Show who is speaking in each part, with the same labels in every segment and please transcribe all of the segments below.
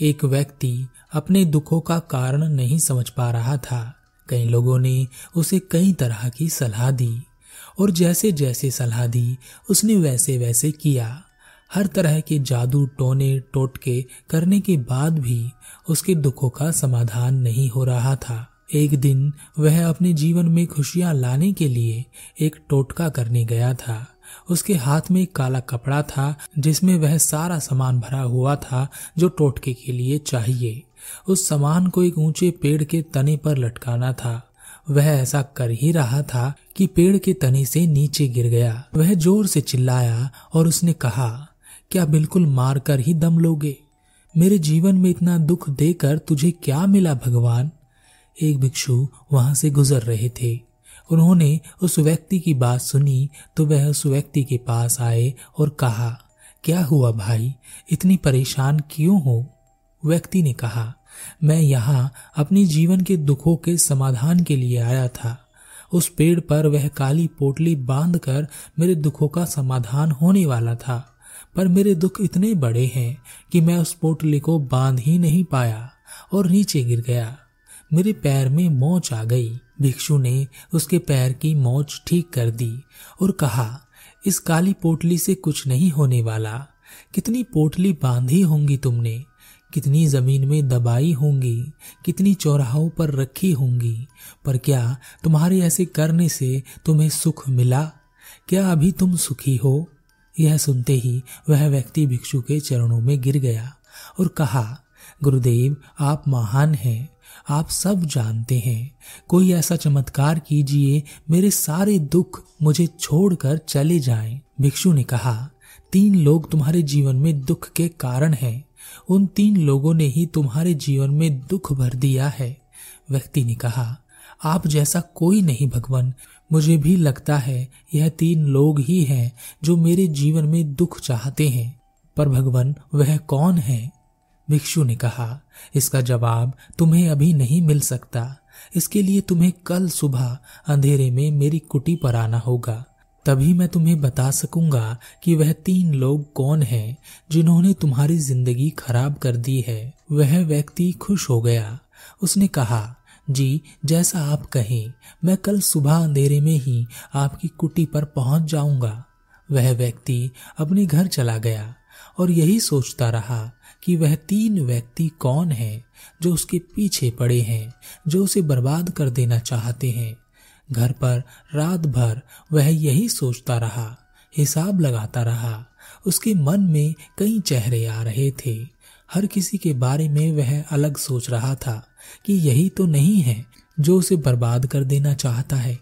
Speaker 1: एक व्यक्ति अपने दुखों का कारण नहीं समझ पा रहा था। कई लोगों ने उसे कई तरह की सलाह दी और जैसे जैसे सलाह दी, उसने वैसे वैसे किया। हर तरह के जादू टोने टोटके करने के बाद भी उसके दुखों का समाधान नहीं हो रहा था। एक दिन वह अपने जीवन में खुशियाँ लाने के लिए एक टोटका करने गया था। उसके हाथ में एक काला कपड़ा था, जिसमें वह सारा सामान भरा हुआ था जो टोटके के लिए चाहिए। उस सामान को एक ऊँचे पेड़ के तने पर लटकाना था। वह ऐसा कर ही रहा था कि पेड़ के तने से नीचे गिर गया। वह ज़ोर से चिल्लाया और उसने कहा, क्या बिल्कुल मार कर ही दम लोगे? मेरे जीवन में इतना दुख देकर तुझे क्या मिला भगवान? एक भिक्षु वहाँ से गुजर रहे थे। उन्होंने उस व्यक्ति की बात सुनी तो वह उस व्यक्ति के पास आए और कहा, क्या हुआ भाई? इतनी परेशान क्यों हो? व्यक्ति ने कहा, मैं यहाँ अपने जीवन के दुखों के समाधान के लिए आया था। उस पेड़ पर वह काली पोटली बाँध कर मेरे दुखों का समाधान होने वाला था, पर मेरे दुख इतने बड़े हैं कि मैं उस पोटली को बाँध ही नहीं पाया और नीचे गिर गया। मेरे पैर में मोच आ गई। भिक्षु ने उसके पैर की मोच ठीक कर दी और कहा, इस काली पोटली से कुछ नहीं होने वाला। कितनी पोटली बांधी होंगी तुमने, कितनी ज़मीन में दबाई होंगी, कितनी चौराहों पर रखी होंगी। पर क्या तुम्हारे ऐसे करने से तुम्हें सुख मिला? क्या अभी तुम सुखी हो? यह सुनते ही वह व्यक्ति भिक्षु के चरणों में गिर गया और कहा, गुरुदेव, आप महान हैं। आप सब जानते हैं। कोई ऐसा चमत्कार कीजिए, मेरे सारे दुख मुझे छोड़कर चले जाएँ। भिक्षु ने कहा, तीन लोग तुम्हारे जीवन में दुख के कारण हैं। उन तीन लोगों ने ही तुम्हारे जीवन में दुख भर दिया है। व्यक्ति ने कहा, आप जैसा कोई नहीं भगवान। मुझे भी लगता है, यह तीन लोग ही हैं जो मेरे जीवन में दुख चाहते हैं। पर भगवान, वह कौन है? भिक्षु ने कहा, इसका जवाब तुम्हें अभी नहीं मिल सकता। इसके लिए तुम्हें कल सुबह अंधेरे में मेरी कुटी पर आना होगा। तभी मैं तुम्हें बता सकूँगा कि वह तीन लोग कौन हैं जिन्होंने तुम्हारी ज़िंदगी खराब कर दी है। वह व्यक्ति खुश हो गया। उसने कहा, जी, जैसा आप कहें, मैं कल सुबह अंधेरे में ही आपकी कुटी पर पहुँच जाऊँगा। वह व्यक्ति अपने घर चला गया और यही सोचता रहा कि वह तीन व्यक्ति कौन हैं, जो उसके पीछे पड़े हैं, जो उसे बर्बाद कर देना चाहते हैं। घर पर रात भर वह यही सोचता रहा, हिसाब लगाता रहा। उसके मन में कई चेहरे आ रहे थे। हर किसी के बारे में वह अलग सोच रहा था कि यही तो नहीं है जो उसे बर्बाद कर देना चाहता है।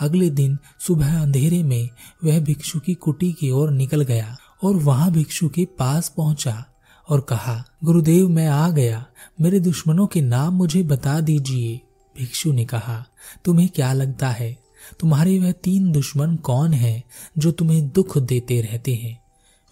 Speaker 1: अगले दिन सुबह अंधेरे में वह भिक्षु की कुटी की ओर निकल गया और वहाँ भिक्षु के पास पहुँचा। और कहा, गुरुदेव, मैं आ गया। मेरे दुश्मनों के नाम मुझे बता दीजिए। भिक्षु ने कहा, तुम्हें क्या लगता है? तुम्हारे वह तीन दुश्मन कौन हैं जो तुम्हें दुख देते रहते हैं?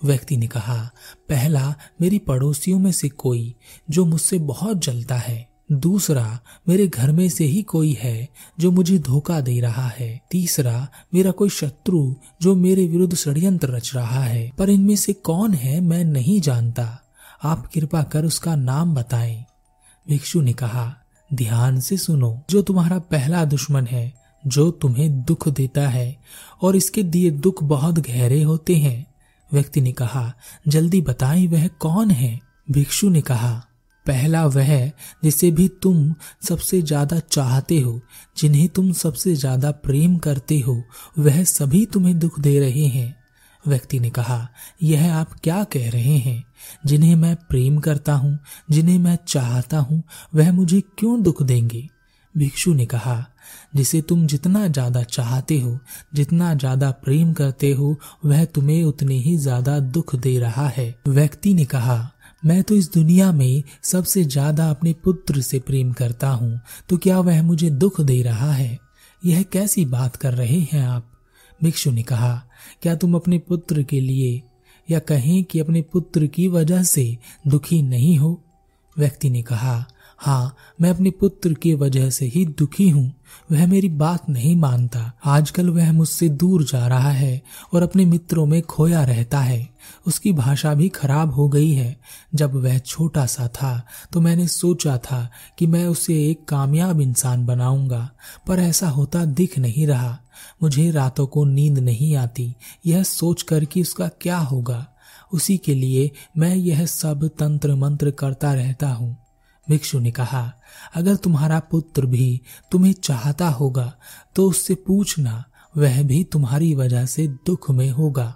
Speaker 1: व्यक्ति ने कहा, पहला, मेरी पड़ोसियों में से कोई जो मुझसे बहुत जलता है। दूसरा, मेरे घर में से ही कोई है जो मुझे धोखा दे रहा है। तीसरा, मेरा कोई शत्रु जो मेरे विरुद्ध षड्यंत्र रच रहा है, पर इनमें से कौन है मैं नहीं जानता। आप कृपा कर उसका नाम बताएँ। भिक्षु ने कहा, ध्यान से सुनो, जो तुम्हारा पहला दुश्मन है, जो तुम्हें दुख देता है, और इसके दिए दुख बहुत गहरे होते हैं। व्यक्ति ने कहा, जल्दी बताएँ वह कौन है? भिक्षु ने कहा, पहला वह जिसे भी तुम सबसे ज़्यादा चाहते हो, जिन्हें तुम सबसे ज़्यादा प्रेम करते हो, वह सभी तुम्हें दुख दे रहे हैं। व्यक्ति ने कहा, यह आप क्या कह रहे हैं? जिन्हें मैं प्रेम करता हूँ, जिन्हें मैं चाहता हूँ, वह मुझे क्यों दुख देंगे? भिक्षु ने कहा, जिसे तुम जितना ज़्यादा चाहते हो, जितना ज़्यादा प्रेम करते हो, वह तुम्हें उतने ही ज़्यादा दुख दे रहा है। व्यक्ति ने कहा, मैं तो इस दुनिया में सबसे ज़्यादा अपने पुत्र से प्रेम करता हूँ तो क्या वह मुझे दुख दे रहा है? यह कैसी बात कर रहे हैं आप? भिक्षु ने कहा क्या तुम अपने पुत्र के लिए या कहें कि अपने पुत्र की वजह से दुखी नहीं हो? व्यक्ति ने कहा हाँ मैं अपने पुत्र की वजह से ही दुखी हूँ। वह मेरी बात नहीं मानता। आजकल वह मुझसे दूर जा रहा है और अपने मित्रों में खोया रहता है। उसकी भाषा भी खराब हो गई है। जब वह छोटा सा था तो मैंने सोचा था कि मैं उसे एक कामयाब इंसान बनाऊँगा, पर ऐसा होता दिख नहीं रहा। मुझे रातों को नींद नहीं आती। यह सोचकर कि उसका क्या होगा। उसी के लिए मैं यह सब तंत्र मंत्र करता रहता हूँ। भिक्षु ने कहा, अगर तुम्हारा पुत्र भी तुम्हें चाहता होगा तो उससे पूछना, वह भी तुम्हारी वजह से दुख में होगा।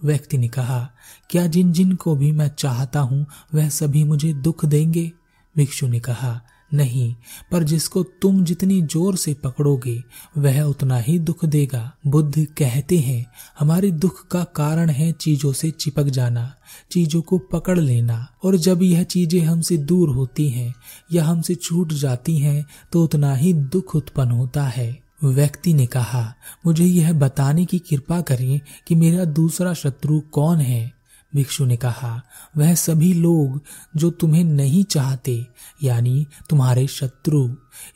Speaker 1: व्यक्ति ने कहा, क्या जिन जिन को भी मैं चाहता हूँ, वह सभी मुझे दुख देंगे? भिक्षु ने कहा नहीं, पर जिसको तुम जितनी ज़ोर से पकड़ोगे, वह उतना ही दुख देगा। बुद्ध कहते हैं, हमारे दुख का कारण है चीज़ों से चिपक जाना, चीज़ों को पकड़ लेना, और जब यह चीज़ें हमसे दूर होती हैं या हमसे छूट जाती हैं तो उतना ही दुख उत्पन्न होता है। व्यक्ति ने कहा, मुझे यह बताने की कृपा करें कि मेरा दूसरा शत्रु कौन है? भिक्षु ने कहा, वह सभी लोग जो तुम्हें नहीं चाहते, यानी तुम्हारे शत्रु,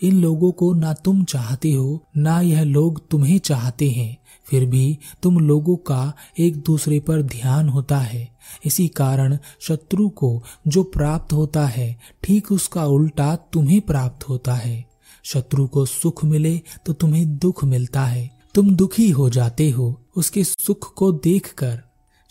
Speaker 1: इन लोगों को ना तुम चाहते हो, ना यह लोग तुम्हें चाहते हैं। फिर भी तुम लोगों का एक दूसरे पर ध्यान होता है। इसी कारण शत्रु को जो प्राप्त होता है, ठीक उसका उल्टा तुम्हें प्राप्त होता है। शत्रु को सुख मिले तो तुम्हें दुख मिलता है। तुम दुखी हो जाते हो, उसके सुख को देखकर।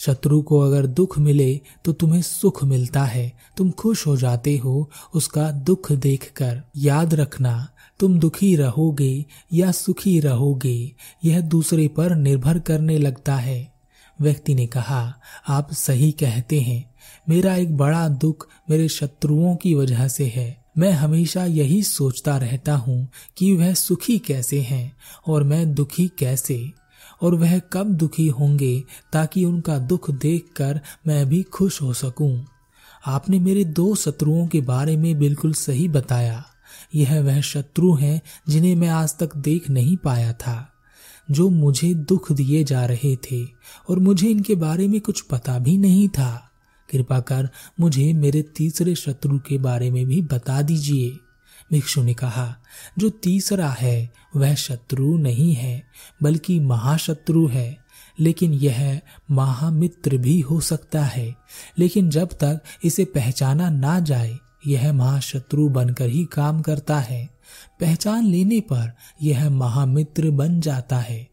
Speaker 1: शत्रु को अगर दुख मिले तो तुम्हें सुख मिलता है। तुम खुश हो जाते हो उसका दुख देखकर। याद रखना, तुम दुखी रहोगे या सुखी रहोगे, यह दूसरे पर निर्भर करने लगता है। व्यक्ति ने कहा, आप सही कहते हैं। मेरा एक बड़ा दुख मेरे शत्रुओं की वजह से है। मैं हमेशा यही सोचता रहता हूँ कि वह सुखी कैसे हैं और मैं दुखी कैसे। और वह कब दुखी होंगे ताकि उनका दुख देखकर मैं भी खुश हो सकूँ। आपने मेरे दो शत्रुओं के बारे में बिल्कुल सही बताया। यह वह शत्रु हैं जिन्हें मैं आज तक देख नहीं पाया था, जो मुझे दुख दिए जा रहे थे और मुझे इनके बारे में कुछ पता भी नहीं था। कृपा कर मुझे मेरे तीसरे शत्रु के बारे में भी बता दीजिए। भिक्षु ने कहा, जो तीसरा है, वह शत्रु नहीं है, बल्कि महाशत्रु है। लेकिन यह महामित्र भी हो सकता है। लेकिन जब तक इसे पहचाना ना जाए, यह महाशत्रु बनकर ही काम करता है। पहचान लेने पर यह महामित्र बन जाता है।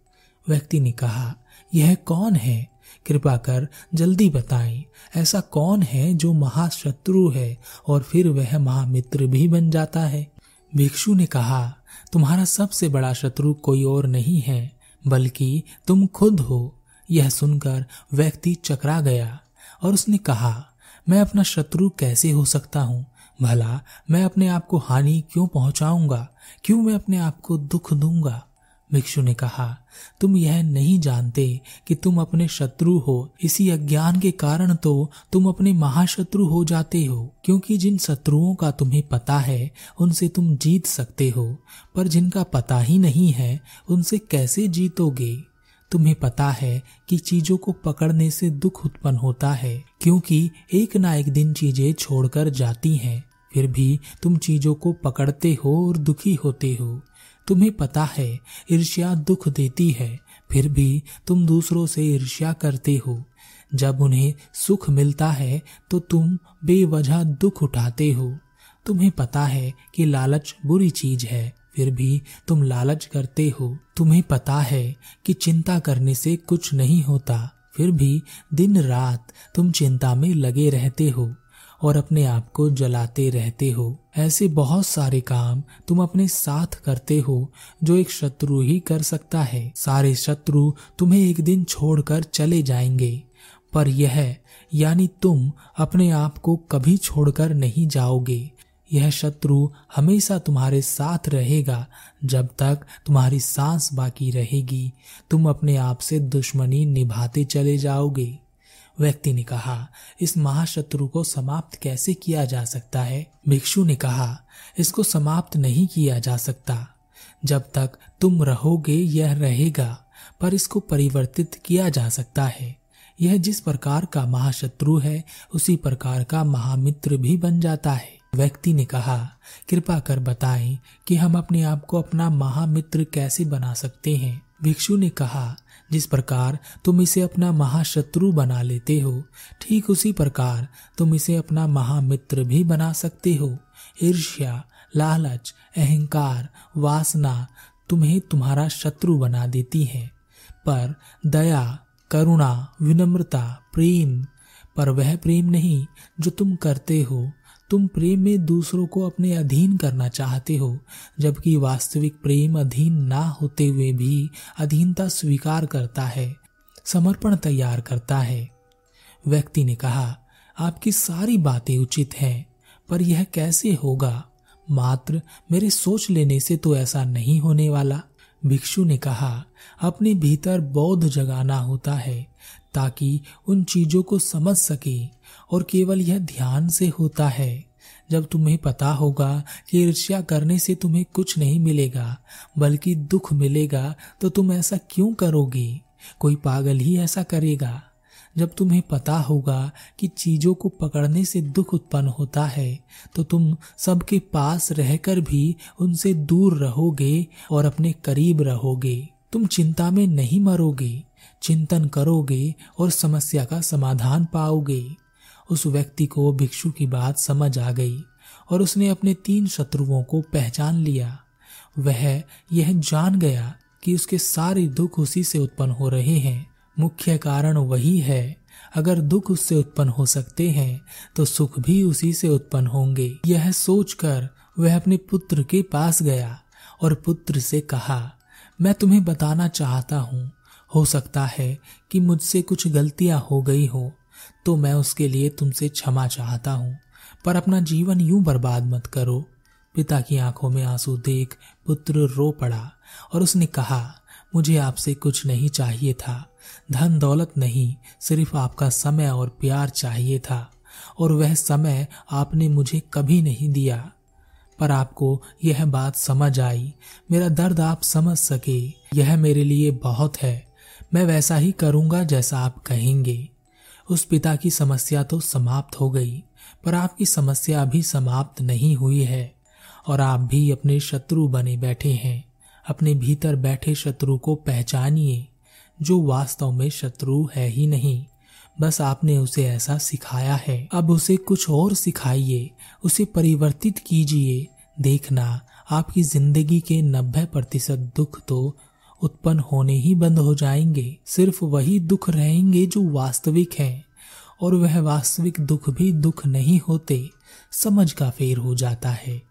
Speaker 1: व्यक्ति ने कहा, यह कौन है? कृपा कर जल्दी बताएँ, ऐसा कौन है जो महाशत्रु है और फिर वह महामित्र भी बन जाता है? भिक्षु ने कहा, तुम्हारा सबसे बड़ा शत्रु कोई और नहीं है, बल्कि तुम खुद हो। यह सुनकर व्यक्ति चकरा गया और उसने कहा, मैं अपना शत्रु कैसे हो सकता हूँ? भला मैं अपने आप को हानि क्यों पहुंचाऊँगा? क्यों मैं अपने आप को दुख दूँगा? भिक्षु ने कहा, तुम यह नहीं जानते कि तुम अपने शत्रु हो। इसी अज्ञान के कारण तो तुम अपने महाशत्रु हो जाते हो, क्योंकि जिन शत्रुओं का तुम्हें पता है, उनसे तुम जीत सकते हो। पर जिनका पता ही नहीं है, उनसे कैसे जीतोगे? तुम्हें पता है कि चीज़ों को पकड़ने से दुख उत्पन्न होता है, क्योंकि एक ना एक दिन चीज़ें छोड़कर जाती हैं। फिर भी तुम चीज़ों को पकड़ते हो और दुखी होते हो। तुम्हें पता है, ईर्ष्या दुख देती है, फिर भी तुम दूसरों से ईर्ष्या करते हो। जब उन्हें सुख मिलता है तो तुम बेवजह दुख उठाते हो। तुम्हें पता है कि लालच बुरी चीज़ है, फिर भी तुम लालच करते हो। तुम्हें पता है कि चिंता करने से कुछ नहीं होता, फिर भी दिन रात तुम चिंता में लगे रहते हो। और अपने आप को जलाते रहते हो। ऐसे बहुत सारे काम तुम अपने साथ करते हो जो एक शत्रु ही कर सकता है। सारे शत्रु तुम्हें एक दिन छोड़कर चले जाएँगे। पर यह, यानी तुम अपने आप को कभी छोड़कर नहीं जाओगे। यह शत्रु हमेशा तुम्हारे साथ रहेगा। जब तक तुम्हारी सांस बाकी रहेगी, तुम अपने आप से दुश्मनी निभाते चले जाओगे। व्यक्ति ने कहा, इस महाशत्रु को समाप्त कैसे किया जा सकता है? भिक्षु ने कहा, इसको समाप्त नहीं किया जा सकता। जब तक तुम रहोगे, यह रहेगा, पर इसको परिवर्तित किया जा सकता है। यह जिस प्रकार का महाशत्रु है, उसी प्रकार का महामित्र भी बन जाता है। व्यक्ति ने कहा, कृपा कर बताएँ कि हम अपने आप को अपना महामित्र कैसे बना सकते हैं? भिक्षु ने कहा जिस प्रकार तुम इसे अपना महाशत्रु बना लेते हो, ठीक उसी प्रकार तुम इसे अपना महामित्र भी बना सकते हो। ईर्ष्या, लालच, अहंकार, वासना तुम्हें तुम्हारा शत्रु बना देती है। पर दया, करुणा, विनम्रता, प्रेम, पर वह प्रेम नहीं जो तुम करते हो तुम प्रेम में दूसरों को अपने अधीन करना चाहते हो, जबकि वास्तविक प्रेम अधीन ना होते हुए भी अधीनता स्वीकार करता है, समर्पण तैयार करता है। व्यक्ति ने कहा, आपकी सारी बातें उचित हैं, पर यह कैसे होगा? मात्र मेरे सोच लेने से तो ऐसा नहीं होने वाला। भिक्षु ने कहा, अपने भीतर बौद्ध जगाना होता है, ताकि उन चीज़ों को समझ सके। और केवल यह ध्यान से होता है। जब तुम्हें पता होगा कि ईर्ष्या करने से तुम्हें कुछ नहीं मिलेगा, बल्कि दुख मिलेगा तो तुम ऐसा क्यों करोगे? कोई पागल ही ऐसा करेगा। जब तुम्हें पता होगा कि चीज़ों को पकड़ने से दुख उत्पन्न होता है तो तुम सबके पास रहकर भी उनसे दूर रहोगे और अपने करीब रहोगे। तुम चिंता में नहीं मरोगे, चिंतन करोगे और समस्या का समाधान पाओगे। उस व्यक्ति को भिक्षु की बात समझ आ गई और उसने अपने तीन शत्रुओं को पहचान लिया। वह यह जान गया कि उसके सारे दुख उसी से उत्पन्न हो रहे हैं। मुख्य कारण वही है, अगर दुख उससे उत्पन्न हो सकते हैं तो सुख भी उसी से उत्पन्न होंगे। यह सोचकर वह अपने पुत्र के पास गया और पुत्र से कहा, मैं तुम्हें बताना चाहता हूँ, हो सकता है कि मुझसे कुछ गलतियाँ हो गई हो। तो मैं उसके लिए तुमसे क्षमा चाहता हूँ। पर अपना जीवन यूँ बर्बाद मत करो। पिता की आँखों में आँसू देख पुत्र रो पड़ा और उसने कहा, मुझे आपसे कुछ नहीं चाहिए था। धन दौलत नहीं, सिर्फ़ आपका समय और प्यार चाहिए था। और वह समय आपने मुझे कभी नहीं दिया। पर आपको यह बात समझ आई। मेरा दर्द आप समझ सके। यह मेरे लिए बहुत है। मैं वैसा ही करूँगा जैसा आप कहेंगे। उस पिता की समस्या तो समाप्त हो गई, पर आपकी समस्या अभी समाप्त नहीं हुई है, और आप भी अपने शत्रु बने बैठे हैं, अपने भीतर बैठे शत्रु को पहचानिए, जो वास्तव में शत्रु है ही नहीं, बस आपने उसे ऐसा सिखाया है। अब उसे कुछ और सिखाइए, उसे परिवर्तित कीजिए, देखना आपकी ज़िंदगी के नब्बे प्रतिशत दुख तो उत्पन्न होने ही बंद हो जाएँगे। सिर्फ़ वही दुख रहेंगे जो वास्तविक हैं, और वह वास्तविक दुख भी दुख नहीं होते, समझ का फेर हो जाता है।